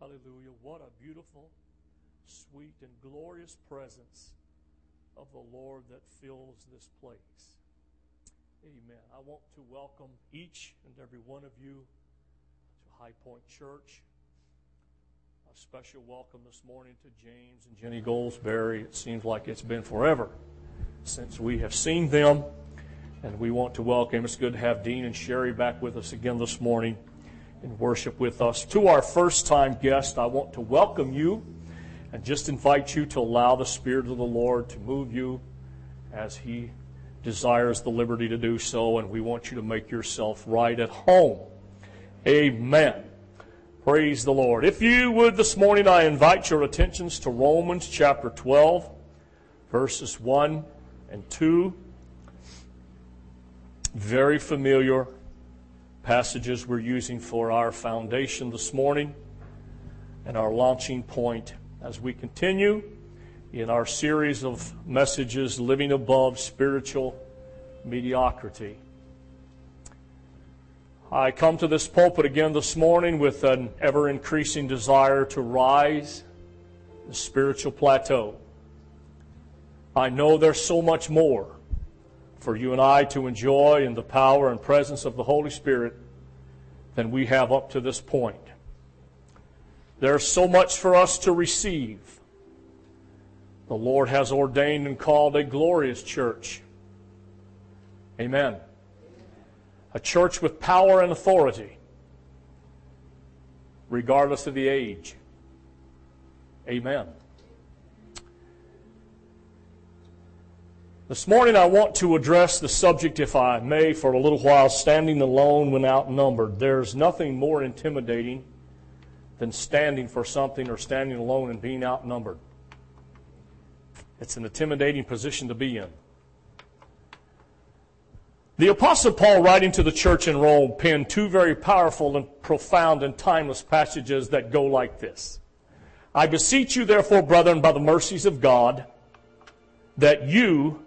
Hallelujah. What a beautiful, sweet, and glorious presence of the Lord that fills this place. Amen. I want to welcome each and every one of you to High Point Church. A special welcome this morning to James and Jenny Goldsberry. It seems like it's been forever since we have seen them, and we want to welcome. It's good to have Dean and Sherry back with us again this morning in worship with us. To our first time guest, I want to welcome you and just invite you to allow the Spirit of the Lord to move you as He desires the liberty to do so, and we want you to make yourself right at home. Amen. Praise the Lord. If you would this morning, I invite your attentions to Romans chapter 12, verses 1 and 2. Very familiar passages we're using for our foundation this morning and our launching point as we continue in our series of messages living above spiritual mediocrity. I come to this pulpit again this morning with an ever increasing desire to rise the spiritual plateau. I know there's so much more for you and I to enjoy in the power and presence of the Holy Spirit than we have up to this point. There's so much for us to receive. The Lord has ordained and called a glorious church. Amen. A church with power and authority, regardless of the age. Amen. This morning I want to address the subject, if I may, for a little while, standing alone when outnumbered. There's nothing more intimidating than standing for something or standing alone and being outnumbered. It's an intimidating position to be in. The Apostle Paul, writing to the church in Rome, penned two very powerful and profound and timeless passages that go like this I beseech you, therefore, brethren, by the mercies of God, that you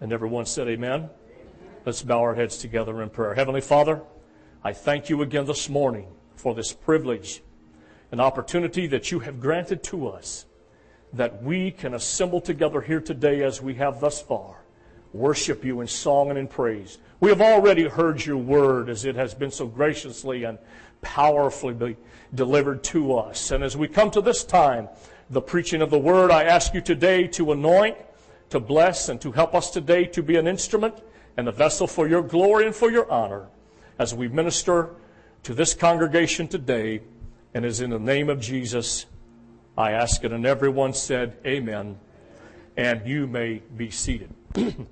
And everyone said, Amen. Let's bow our heads together in prayer. Heavenly Father, I thank you again this morning for this privilege, an opportunity that you have granted to us that we can assemble together here today as we have thus far, worship you in song and in praise. We have already heard your word as it has been so graciously and powerfully delivered to us. And as we come to this time, the preaching of the word, I ask you today to anoint to bless and to help us today to be an instrument and a vessel for your glory and for your honor as we minister to this congregation today. And is in the name of Jesus, I ask it. And everyone said, Amen. And you may be seated.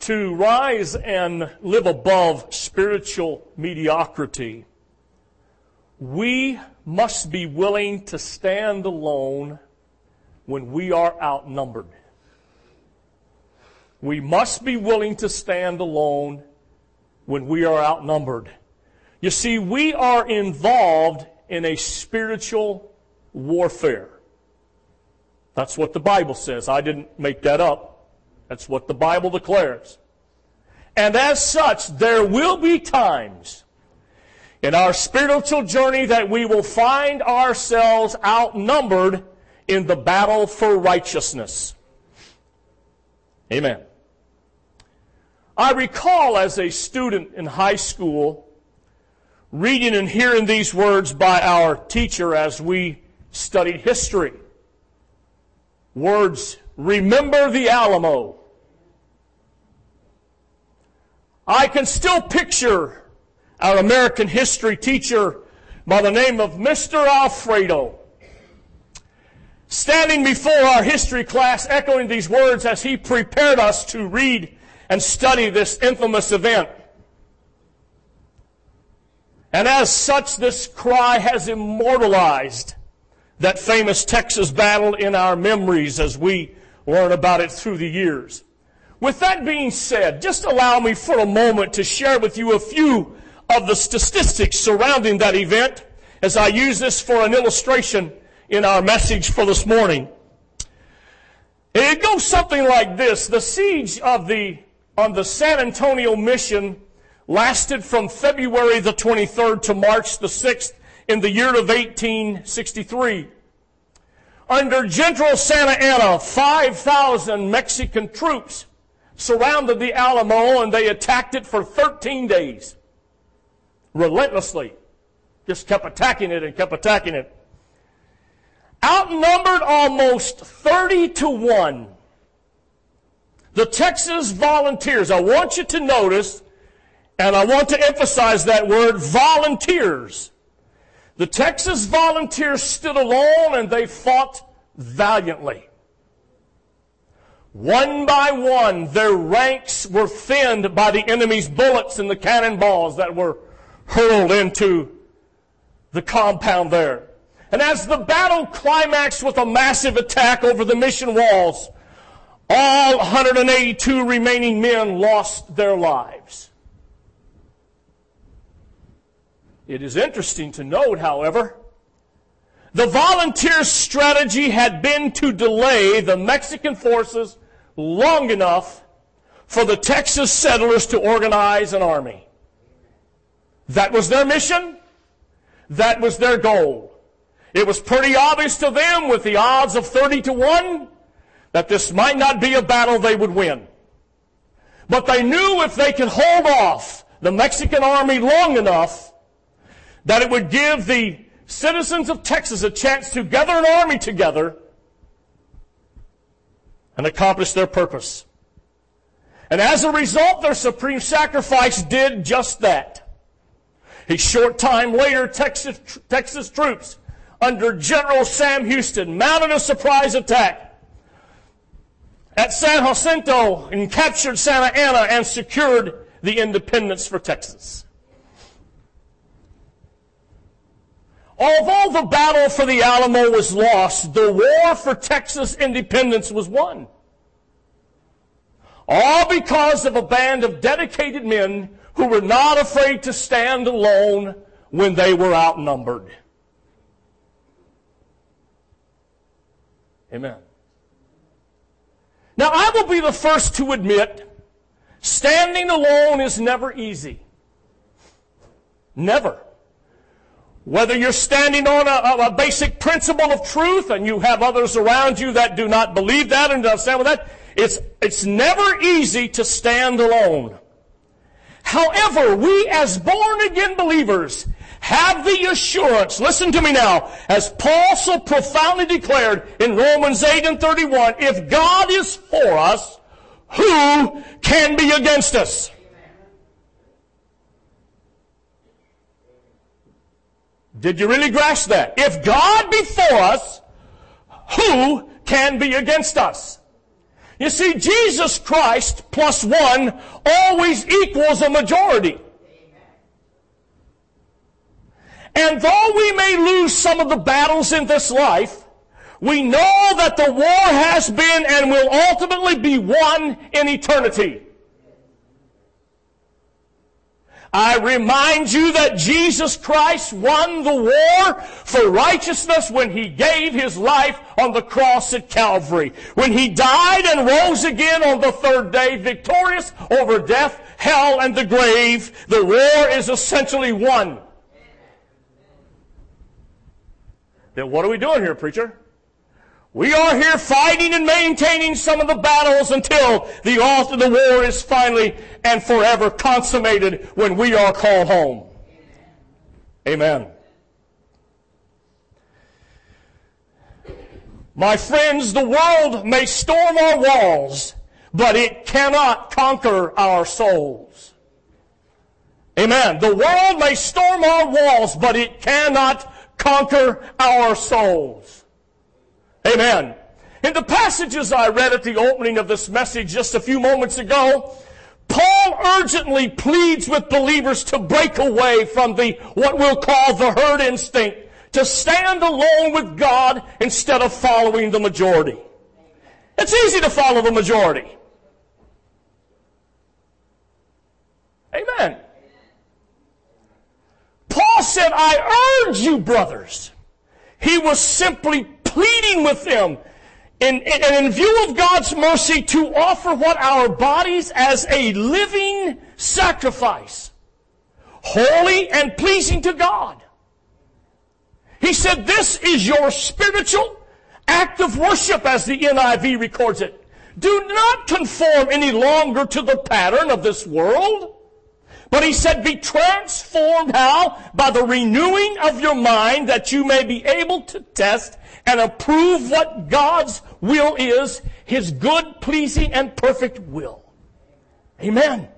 to rise and live above spiritual mediocrity, we must be willing to stand alone when we are outnumbered. We must be willing to stand alone when we are outnumbered. You see, we are involved in a spiritual warfare. That's what the Bible says. I didn't make that up. That's what the Bible declares. And as such, there will be times in our spiritual journey that we will find ourselves outnumbered in the battle for righteousness. Amen. I recall as a student in high school reading and hearing these words by our teacher as we studied history. Words, remember the Alamo. I can still picture our American history teacher by the name of Mr. Alfredo. Standing before our history class, echoing these words as he prepared us to read and study this infamous event. And as such, this cry has immortalized that famous Texas battle in our memories as we learn about it through the years. With that being said, just allow me for a moment to share with you a few of the statistics surrounding that event as I use this for an illustration in our message for this morning. It goes something like this. The siege of the, on the San Antonio mission lasted from February the 23rd to March the 6th in the year of 1863. Under General Santa Anna, 5,000 Mexican troops surrounded the Alamo and they attacked it for 13 days. Relentlessly. Just kept attacking it and kept attacking it. Outnumbered almost 30 to 1. The Texas volunteers, I want you to notice, and I want to emphasize that word, volunteers. The Texas volunteers stood alone and they fought valiantly. One by one, their ranks were thinned by the enemy's bullets and the cannonballs that were hurled into the compound there. And as the battle climaxed with a massive attack over the mission walls, all 182 remaining men lost their lives. It is interesting to note, however, the volunteer strategy had been to delay the Mexican forces long enough for the Texas settlers to organize an army. That was their mission. That was their goal. It was pretty obvious to them with the odds of 30 to 1 that this might not be a battle they would win. But they knew if they could hold off the Mexican army long enough that it would give the citizens of Texas a chance to gather an army together and accomplish their purpose. And as a result, their supreme sacrifice did just that. A short time later, Texas, Texas troops under General Sam Houston mounted a surprise attack at San Jacinto and captured Santa Anna and secured the independence for Texas. Although the battle for the Alamo was lost, the war for Texas independence was won. All because of a band of dedicated men who were not afraid to stand alone when they were outnumbered. Amen. Now, I will be the first to admit standing alone is never easy. Never. Whether you're standing on a, a, basic principle of truth and you have others around you that do not believe that and don't stand with that, it's, it's never easy to stand alone. However, we as born again believers have the assurance, listen to me now, as Paul so profoundly declared in Romans 8 and 31, if God is for us, who can be against us? Did you really grasp that? If God be for us, who can be against us? You see, Jesus Christ plus one always equals a majority. And though we may lose some of the battles in this life, we know that the war has been and will ultimately be won in eternity. I remind you that Jesus Christ won the war for righteousness when He gave His life on the cross at Calvary. When He died and rose again on the third day, victorious over death, hell, and the grave, the war is essentially won. Then what are we doing here, preacher? We are here fighting and maintaining some of the battles until the author of the war is finally and forever consummated when we are called home. Amen. My friends, the world may storm our walls, but it cannot conquer our souls. Amen. The world may storm our walls, but it cannot conquer our souls. Amen. In the passages I read at the opening of this message just a few moments ago, Paul urgently pleads with believers to break away from the, what we'll call the herd instinct, to stand alone with God instead of following the majority. It's easy to follow the majority. Amen. Paul said, I urge you, brothers. He was simply pleading with them in view of God's mercy to offer what our bodies as a living sacrifice, holy and pleasing to God. He said, this is your spiritual act of worship as the NIV records it. Do not conform any longer to the pattern of this world. But he said, be transformed how? By the renewing of your mind that you may be able to test and approve what God's will is, His good, pleasing, and perfect will. Amen.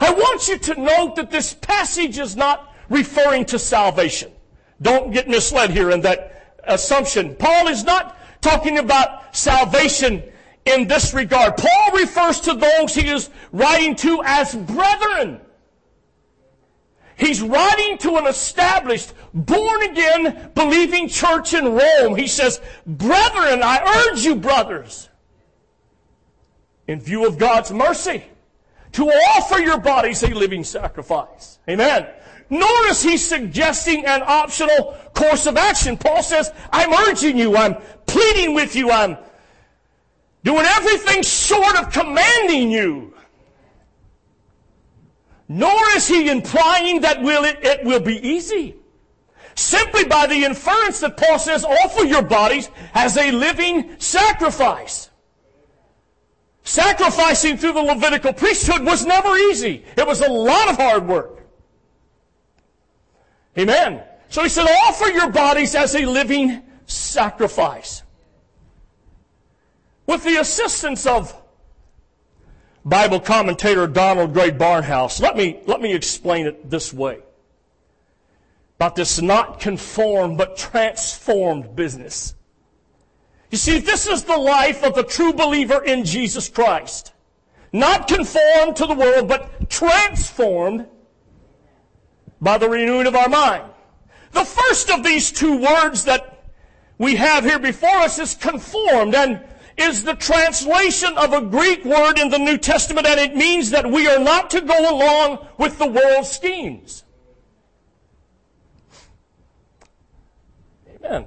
I want you to note that this passage is not referring to salvation. Don't get misled here in that assumption. Paul is not talking about salvation in this regard. Paul refers to those he is writing to as brethren. He's writing to an established, born again, believing church in Rome. He says, Brethren, I urge you, brothers, in view of God's mercy, to offer your bodies a living sacrifice. Amen. Nor is he suggesting an optional course of action. Paul says, I'm urging you, I'm pleading with you, I'm doing everything short of commanding you. Nor is he implying that will it, it will be easy. Simply by the inference that Paul says, offer your bodies as a living sacrifice. Sacrificing through the Levitical priesthood was never easy. It was a lot of hard work. Amen. So he said, offer your bodies as a living sacrifice. With the assistance of Bible commentator Donald Grey Barnhouse, let me, let me explain it this way. About this not conformed but transformed business. You see, this is the life of the true believer in Jesus Christ. Not conformed to the world, but transformed by the renewing of our mind. The first of these two words that we have here before us is conformed, and is the translation of a Greek word in the New Testament, and it means that we are not to go along with the world's schemes. Amen.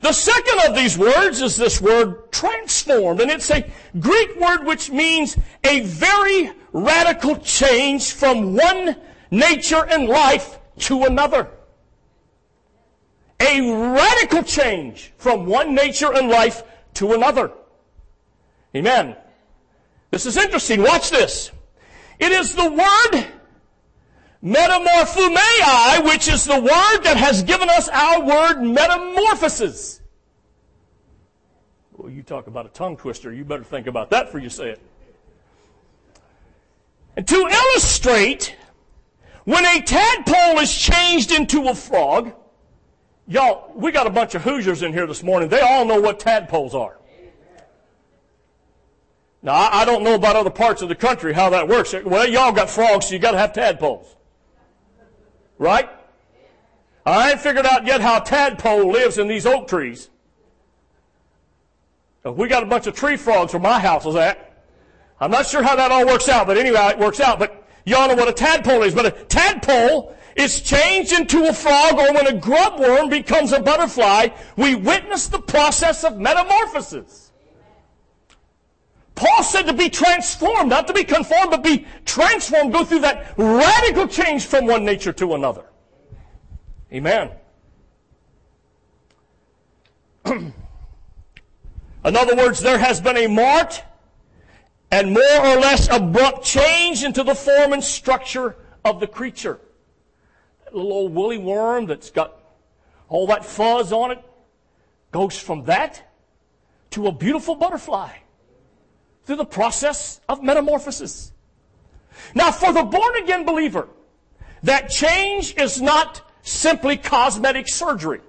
The second of these words is this word transformed, and it's a Greek word which means a very radical change from one nature and life to another. A radical change from one nature and life to another. Amen. This is interesting. Watch this. It is the word metamorphomai, which is the word that has given us our word metamorphosis. Well, you talk about a tongue twister. You better think about that before you say it. And to illustrate, when a tadpole is changed into a frog, Y'all, we got a bunch of Hoosiers in here this morning. They all know what tadpoles are. Now, I, don't know about other parts of the country how that works. Well, y'all got frogs, so you got to have tadpoles. Right? I ain't figured out yet how tadpole lives in these oak trees. Uh, we got a bunch of tree frogs where my house is at. I'm not sure how that all works out, but anyway, it works out. But y'all know what a tadpole is. But a tadpole is changed into a frog or when a grub worm becomes a butterfly, we witness the process of metamorphosis. Paul said to be transformed, not to be conformed, but be transformed, go through that radical change from one nature to another. Amen. In other words, there has been a marked and more or less abrupt change into the form and structure of the creature little old woolly worm that's got all that fuzz on it goes from that to a beautiful butterfly through the process of metamorphosis. Now, for the born again believer, that change is not simply cosmetic surgery.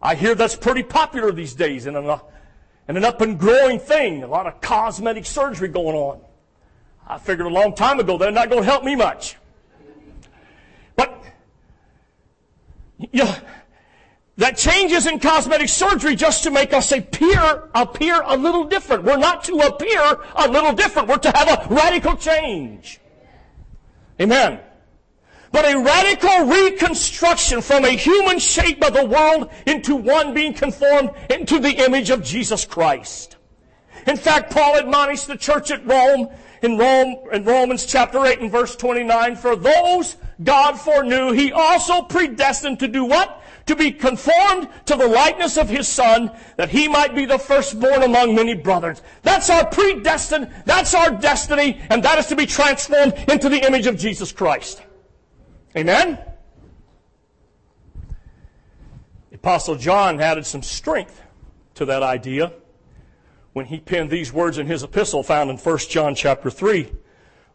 I hear that's pretty popular these days and an, uh, and an up and growing thing. A lot of cosmetic surgery going on. I figured a long time ago they're not going to help me much. You know, that changes in cosmetic surgery just to make us appear, appear a little different. We're not to appear a little different. We're to have a radical change. Amen. But a radical reconstruction from a human shape of the world into one being conformed into the image of Jesus Christ. In fact, Paul admonished the church at Rome in Rome, in Romans chapter 8 and verse 29, for those God foreknew, he also predestined to do what? To be conformed to the likeness of his son, that he might be the firstborn among many brothers. That's our predestined, that's our destiny, and that is to be transformed into the image of Jesus Christ. Amen? Apostle John added some strength to that idea when he penned these words in his epistle found in 1 John chapter 3,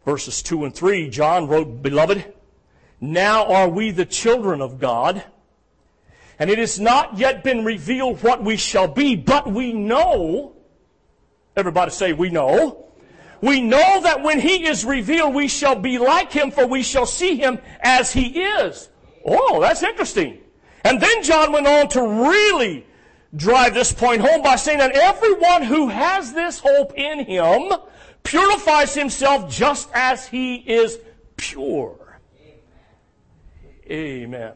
verses 2 and 3. John wrote, Beloved, now are we the children of God, and it has not yet been revealed what we shall be, but we know, everybody say, we know. We know that when he is revealed, we shall be like him, for we shall see him as he is. Oh, that's interesting. And then John went on to really drive this point home by saying that everyone who has this hope in him purifies himself just as he is pure. Amen.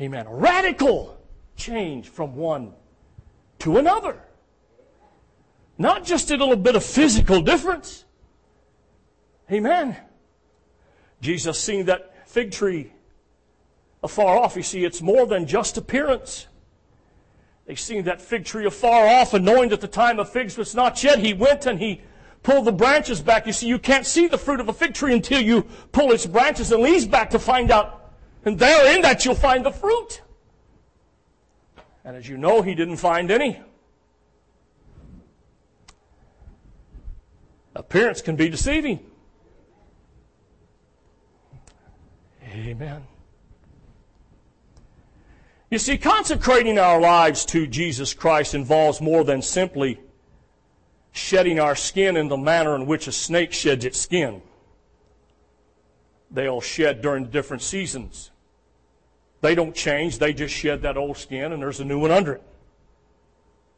Amen. A radical change from one to another. Not just a little bit of physical difference. Amen. Jesus seeing that fig tree afar off. You see, it's more than just appearance. They seen that fig tree afar off, and knowing that the time of figs was not yet, he went and he pulled the branches back. You see, you can't see the fruit of a fig tree until you pull its branches and leaves back to find out. And therein that you'll find the fruit. And as you know, he didn't find any. Appearance can be deceiving. Amen. You see, consecrating our lives to Jesus Christ involves more than simply shedding our skin in the manner in which a snake sheds its skin. They all shed during different seasons. They don't change, they just shed that old skin and there's a new one under it.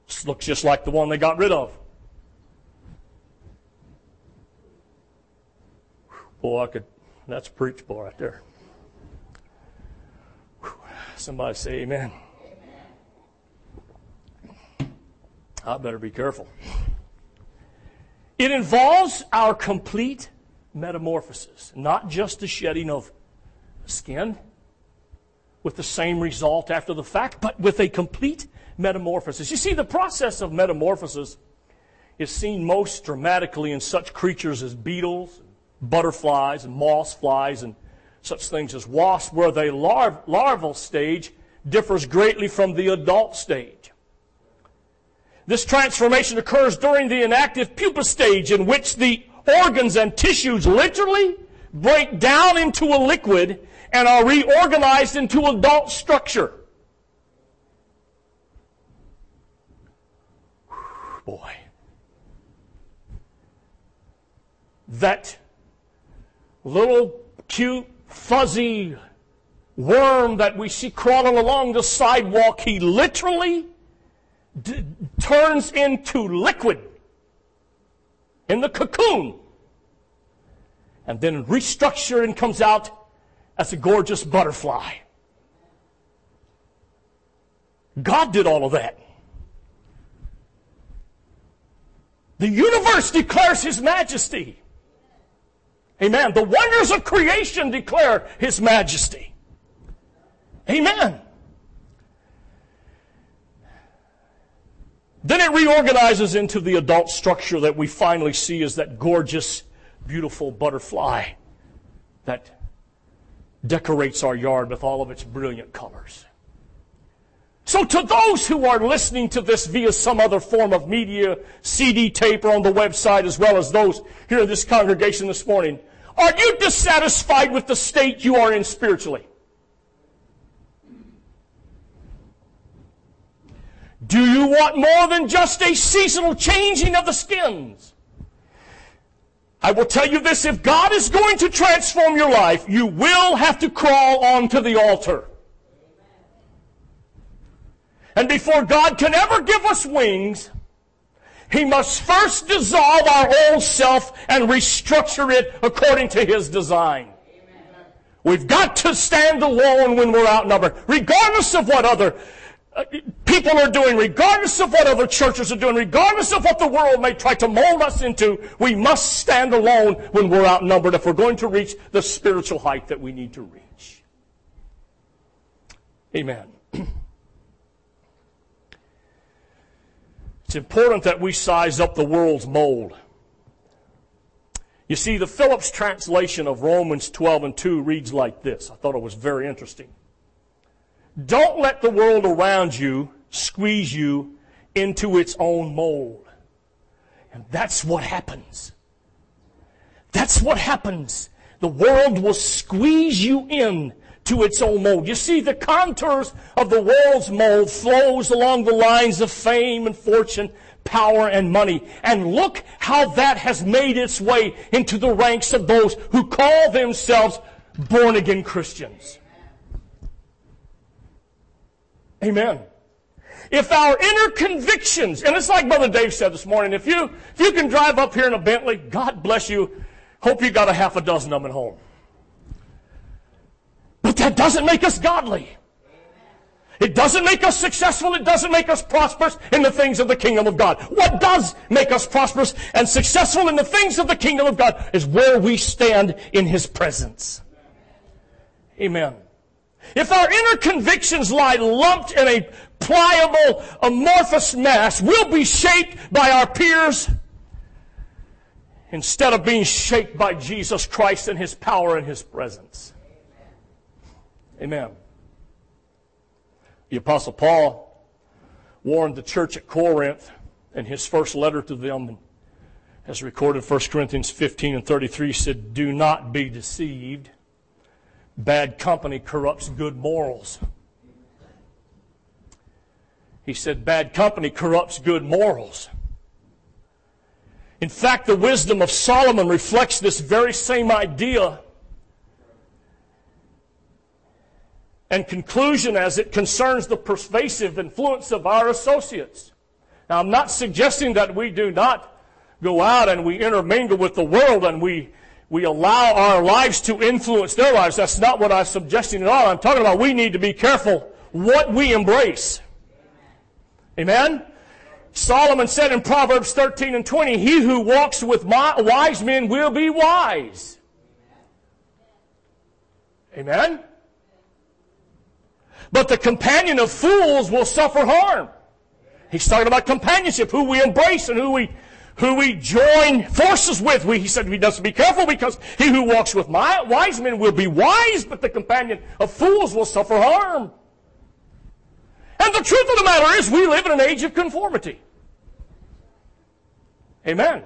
This looks just like the one they got rid of. Boy, I could, that's preachable right there. Somebody say amen. I better be careful. It involves our complete metamorphosis, not just the shedding of skin with the same result after the fact, but with a complete metamorphosis. You see, the process of metamorphosis is seen most dramatically in such creatures as beetles, butterflies, and moss flies, and such things as wasps, where the lar- larval stage differs greatly from the adult stage. This transformation occurs during the inactive pupa stage, in which the organs and tissues literally break down into a liquid and are reorganized into adult structure. Boy. That little cute fuzzy worm that we see crawling along the sidewalk, he literally d- turns into liquid in the cocoon and then restructured and comes out as a gorgeous butterfly. God did all of that. The universe declares His majesty. Amen. The wonders of creation declare His majesty. Amen. Then it reorganizes into the adult structure that we finally see as that gorgeous, beautiful butterfly that decorates our yard with all of its brilliant colors. So to those who are listening to this via some other form of media, CD tape or on the website, as well as those here in this congregation this morning, are you dissatisfied with the state you are in spiritually? Do you want more than just a seasonal changing of the skins? I will tell you this, if God is going to transform your life, you will have to crawl onto the altar. And before God can ever give us wings, He must first dissolve our old self and restructure it according to His design. We've got to stand alone when we're outnumbered, regardless of what other uh, people are doing, regardless of what other churches are doing, regardless of what the world may try to mold us into, we must stand alone when we're outnumbered if we're going to reach the spiritual height that we need to reach. Amen. It's important that we size up the world's mold. You see, the Phillips translation of Romans 12 and 2 reads like this. I thought it was very interesting. Don't let the world around you squeeze you into its own mold. And that's what happens. That's what happens. The world will squeeze you in to its own mold. You see, the contours of the world's mold flows along the lines of fame and fortune, power and money. And look how that has made its way into the ranks of those who call themselves born again Christians. Amen. If our inner convictions, and it's like Brother Dave said this morning, if you, if you can drive up here in a Bentley, God bless you. Hope you got a half a dozen of them at home. That doesn't make us godly. It doesn't make us successful. It doesn't make us prosperous in the things of the kingdom of God. What does make us prosperous and successful in the things of the kingdom of God is where we stand in His presence. Amen. If our inner convictions lie lumped in a pliable, amorphous mass, we'll be shaped by our peers instead of being shaped by Jesus Christ and His power and His presence. Amen. The Apostle Paul warned the church at Corinth in his first letter to them, as recorded in 1 Corinthians 15 and 33, said, Do not be deceived. Bad company corrupts good morals. He said, Bad company corrupts good morals. In fact, the wisdom of Solomon reflects this very same idea and conclusion as it concerns the pervasive influence of our associates. Now, I'm not suggesting that we do not go out and we intermingle with the world and we we allow our lives to influence their lives. That's not what I'm suggesting at all. I'm talking about we need to be careful what we embrace. Amen? Solomon said in Proverbs 13 and 20, He who walks with wise men will be wise. Amen? But the companion of fools will suffer harm. He's talking about companionship, who we embrace and who we who we join forces with. We, he said we must be careful because he who walks with my, wise men will be wise, but the companion of fools will suffer harm. And the truth of the matter is we live in an age of conformity. Amen.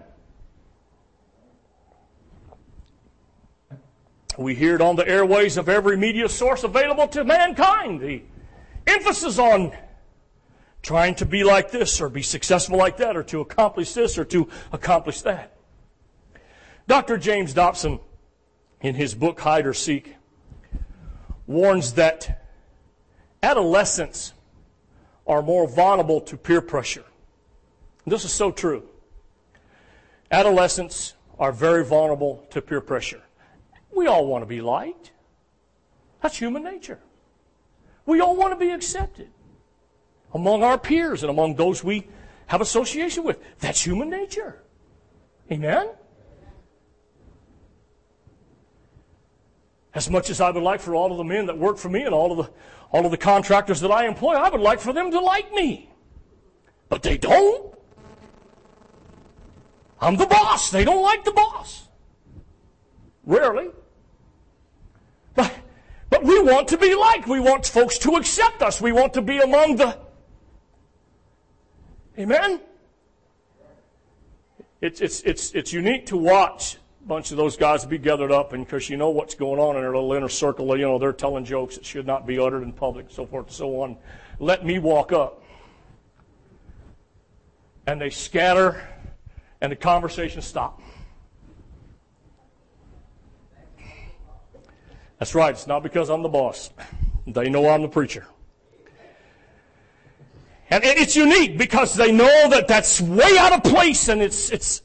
We hear it on the airways of every media source available to mankind. The emphasis on trying to be like this or be successful like that or to accomplish this or to accomplish that. Dr. James Dobson, in his book Hide or Seek, warns that adolescents are more vulnerable to peer pressure. This is so true. Adolescents are very vulnerable to peer pressure. We all want to be liked. That's human nature. We all want to be accepted among our peers and among those we have association with. That's human nature. Amen? As much as I would like for all of the men that work for me and all of the, all of the contractors that I employ, I would like for them to like me. But they don't. I'm the boss. They don't like the boss. Rarely. But, but we want to be liked. We want folks to accept us. We want to be among the Amen? It's, it's, it's, it's unique to watch a bunch of those guys be gathered up, and because you know what's going on in their little inner circle, you know, they're telling jokes that should not be uttered in public, so forth and so on. Let me walk up. And they scatter, and the conversation stops. That's right. It's not because I'm the boss. They know I'm the preacher. And it's unique because they know that that's way out of place and it's, it's,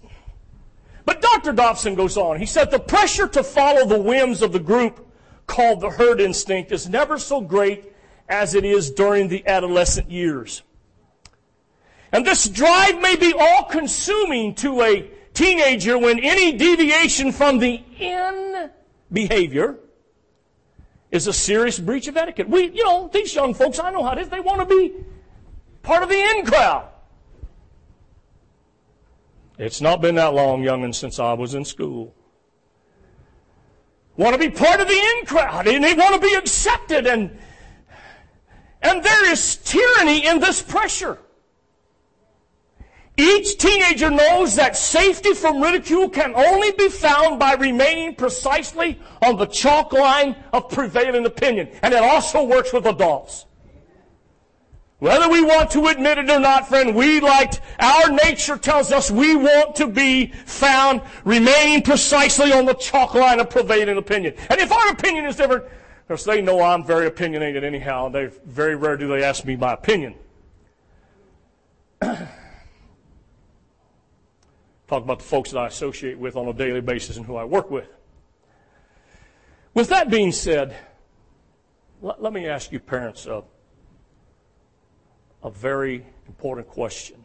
but Dr. Dobson goes on. He said the pressure to follow the whims of the group called the herd instinct is never so great as it is during the adolescent years. And this drive may be all consuming to a teenager when any deviation from the in behavior is a serious breach of etiquette. We, you know, these young folks, I know how it is, they want to be part of the in crowd. It's not been that long, youngin', since I was in school. Want to be part of the in crowd, and they want to be accepted, and and there is tyranny in this pressure. Each teenager knows that safety from ridicule can only be found by remaining precisely on the chalk line of prevailing opinion. And it also works with adults. Whether we want to admit it or not, friend, we like, our nature tells us we want to be found remaining precisely on the chalk line of prevailing opinion. And if our opinion is different, because they know I'm very opinionated anyhow, they very rarely do they ask me my opinion. Talk about the folks that I associate with on a daily basis and who I work with. With that being said, let, let me ask you, parents, a, a very important question.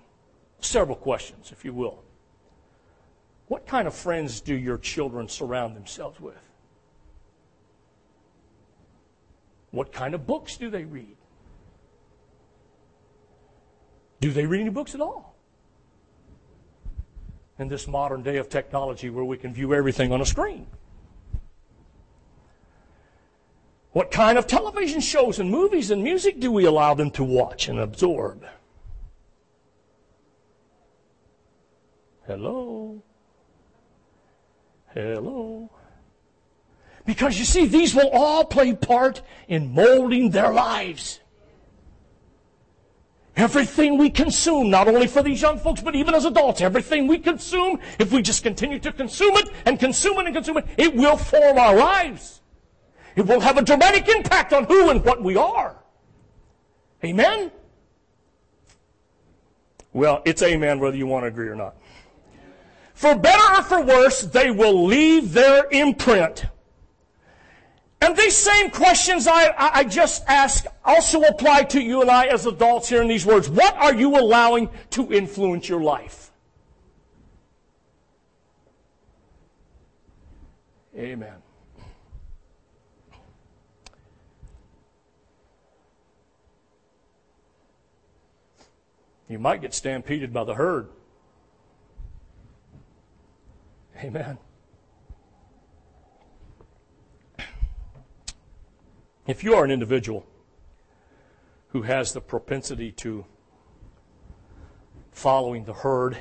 Several questions, if you will. What kind of friends do your children surround themselves with? What kind of books do they read? Do they read any books at all? In this modern day of technology where we can view everything on a screen? What kind of television shows and movies and music do we allow them to watch and absorb? Hello? Hello? Because you see, these will all play part in molding their lives. Everything we consume, not only for these young folks, but even as adults, everything we consume, if we just continue to consume it and consume it and consume it, it will form our lives. It will have a dramatic impact on who and what we are. Amen? Well, it's amen whether you want to agree or not. For better or for worse, they will leave their imprint and these same questions I, I just asked also apply to you and I as adults here in these words. What are you allowing to influence your life? Amen. You might get stampeded by the herd. Amen. If you are an individual who has the propensity to following the herd,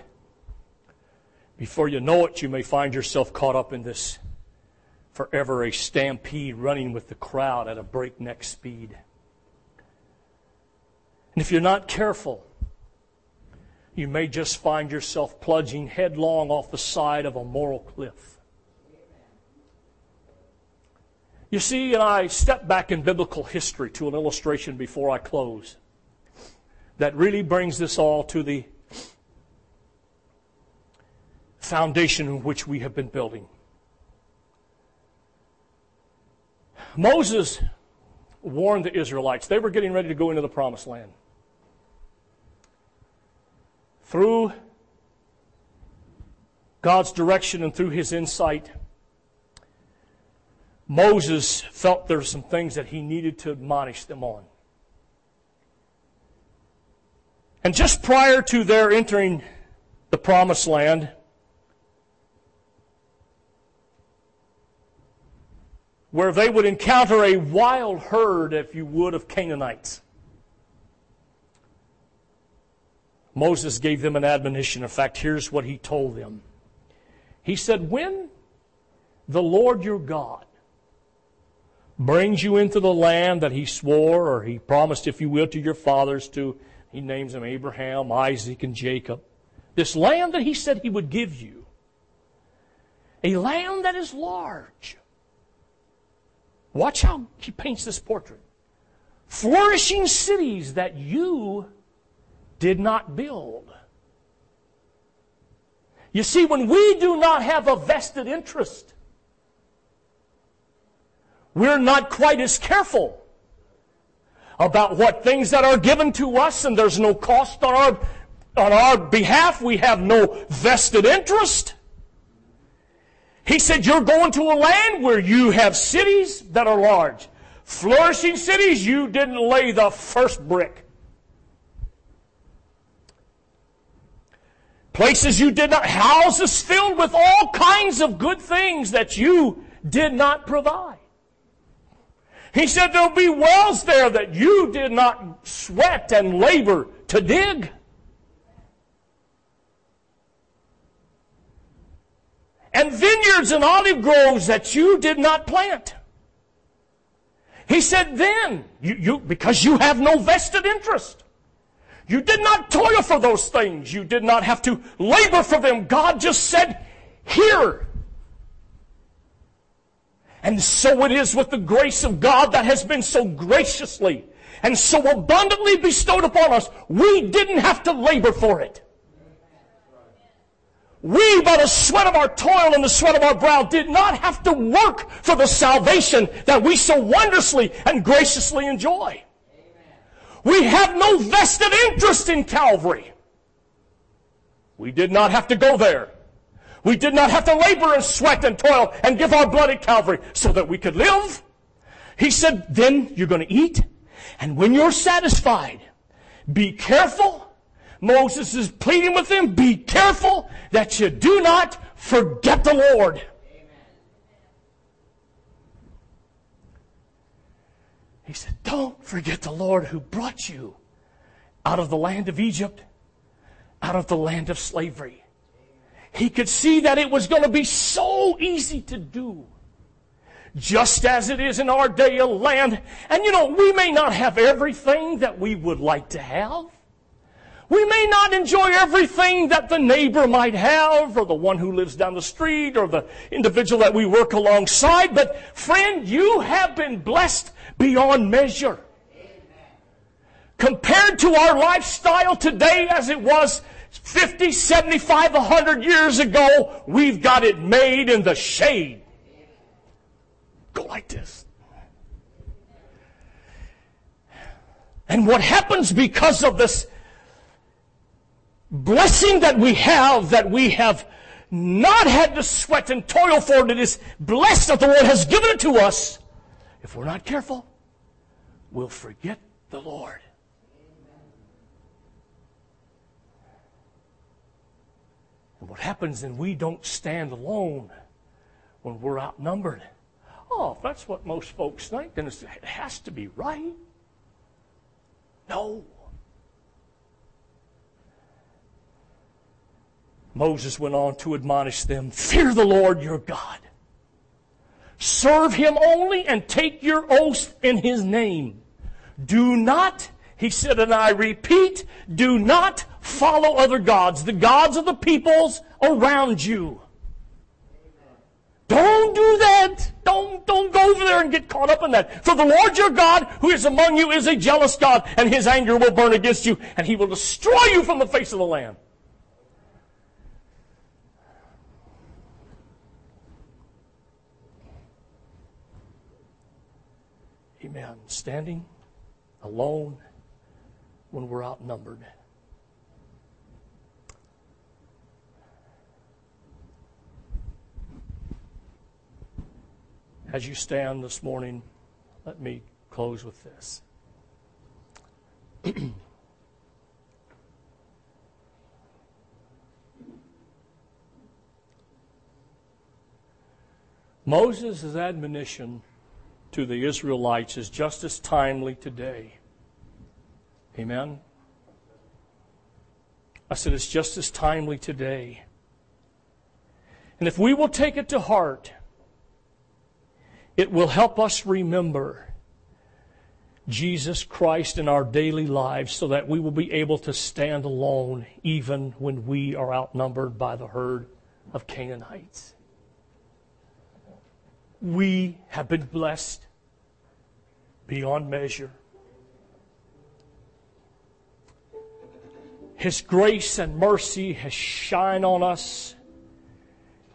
before you know it, you may find yourself caught up in this forever a stampede running with the crowd at a breakneck speed. And if you're not careful, you may just find yourself plunging headlong off the side of a moral cliff. You see, and I step back in biblical history to an illustration before I close that really brings this all to the foundation in which we have been building. Moses warned the Israelites. They were getting ready to go into the promised land. Through God's direction and through his insight, Moses felt there were some things that he needed to admonish them on. And just prior to their entering the promised land, where they would encounter a wild herd, if you would, of Canaanites. Moses gave them an admonition. In fact, here's what he told them. He said, When the Lord your God brings you into the land that he swore or he promised, if you will, to your fathers to, he names them Abraham, Isaac, and Jacob. This land that he said he would give you. A land that is large. Watch how he paints this portrait. Flourishing cities that you did not build. You see, when we do not have a vested interest, we're not quite as careful about what things that are given to us and there's no cost on our, on our behalf. We have no vested interest. He said, You're going to a land where you have cities that are large. Flourishing cities, you didn't lay the first brick. Places you did not, houses filled with all kinds of good things that you did not provide. He said there'll be wells there that you did not sweat and labor to dig. and vineyards and olive groves that you did not plant. He said, then, you, you, because you have no vested interest. You did not toil for those things. You did not have to labor for them. God just said, here. And so it is with the grace of God that has been so graciously and so abundantly bestowed upon us. We didn't have to labor for it. We, by the sweat of our toil and the sweat of our brow, did not have to work for the salvation that we so wondrously and graciously enjoy. We have no vested interest in Calvary. We did not have to go there. We did not have to labor and sweat and toil and give our blood at Calvary so that we could live. He said, then you're going to eat. And when you're satisfied, be careful Moses is pleading with them, be careful that you do not forget the Lord. He said, Don't forget the Lord who brought you out of the land of Egypt, out of the land of slavery. He could see that it was going to be so easy to do. Just as it is in our day of land. And you know, we may not have everything that we would like to have. We may not enjoy everything that the neighbor might have, or the one who lives down the street, or the individual that we work alongside, but friend, you have been blessed beyond measure. Compared to our lifestyle today as it was 50, 75, 100 years ago, we've got it made in the shade. Go like this. And what happens because of this blessing that we have, that we have not had to sweat and toil for it. Is blessed that the Lord has given it to us. If we're not careful, we'll forget the Lord. What happens then, we don't stand alone when we're outnumbered. Oh, if that's what most folks think, then it has to be right. No. Moses went on to admonish them Fear the Lord your God. Serve him only and take your oath in his name. Do not, he said, and I repeat, do not follow other gods, the gods of the peoples around you. Don't do that. Don't, don't go over there and get caught up in that. For the Lord your God, who is among you, is a jealous God, and his anger will burn against you, and he will destroy you from the face of the land. Amen. Standing alone when we're outnumbered. As you stand this morning, let me close with this. Moses' admonition to the Israelites is just as timely today. Amen? I said it's just as timely today. And if we will take it to heart, it will help us remember Jesus Christ in our daily lives so that we will be able to stand alone even when we are outnumbered by the herd of Canaanites we have been blessed beyond measure. His grace and mercy has shined on us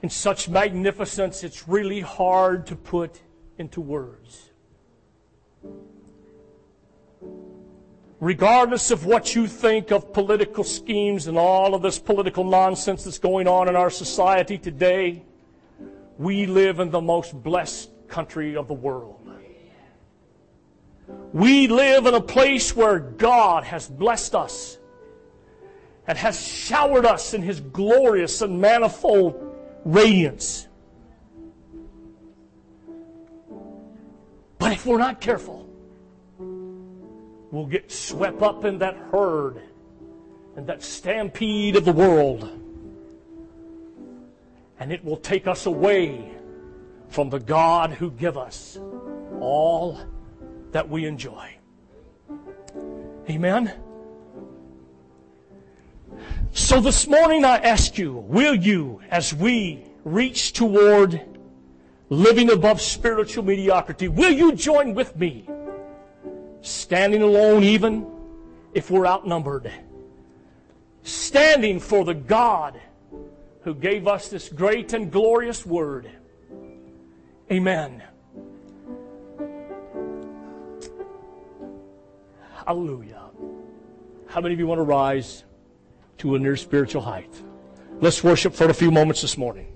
in such magnificence, it's really hard to put into words. Regardless of what you think of political schemes and all of this political nonsense that's going on in our society today, we live in the most blessed country of the world. We live in a place where God has blessed us and has showered us in His glorious and manifold radiance. But if we're not careful, we'll get swept up in that herd and that stampede of the world. And it will take us away from the God who give us all that we enjoy. Amen. So this morning I ask you, will you, as we reach toward living above spiritual mediocrity, will you join with me? Standing alone even if we're outnumbered. Standing for the God who gave us this great and glorious word. Amen. Hallelujah. How many of you want to rise to a near spiritual height? Let's worship for a few moments this morning.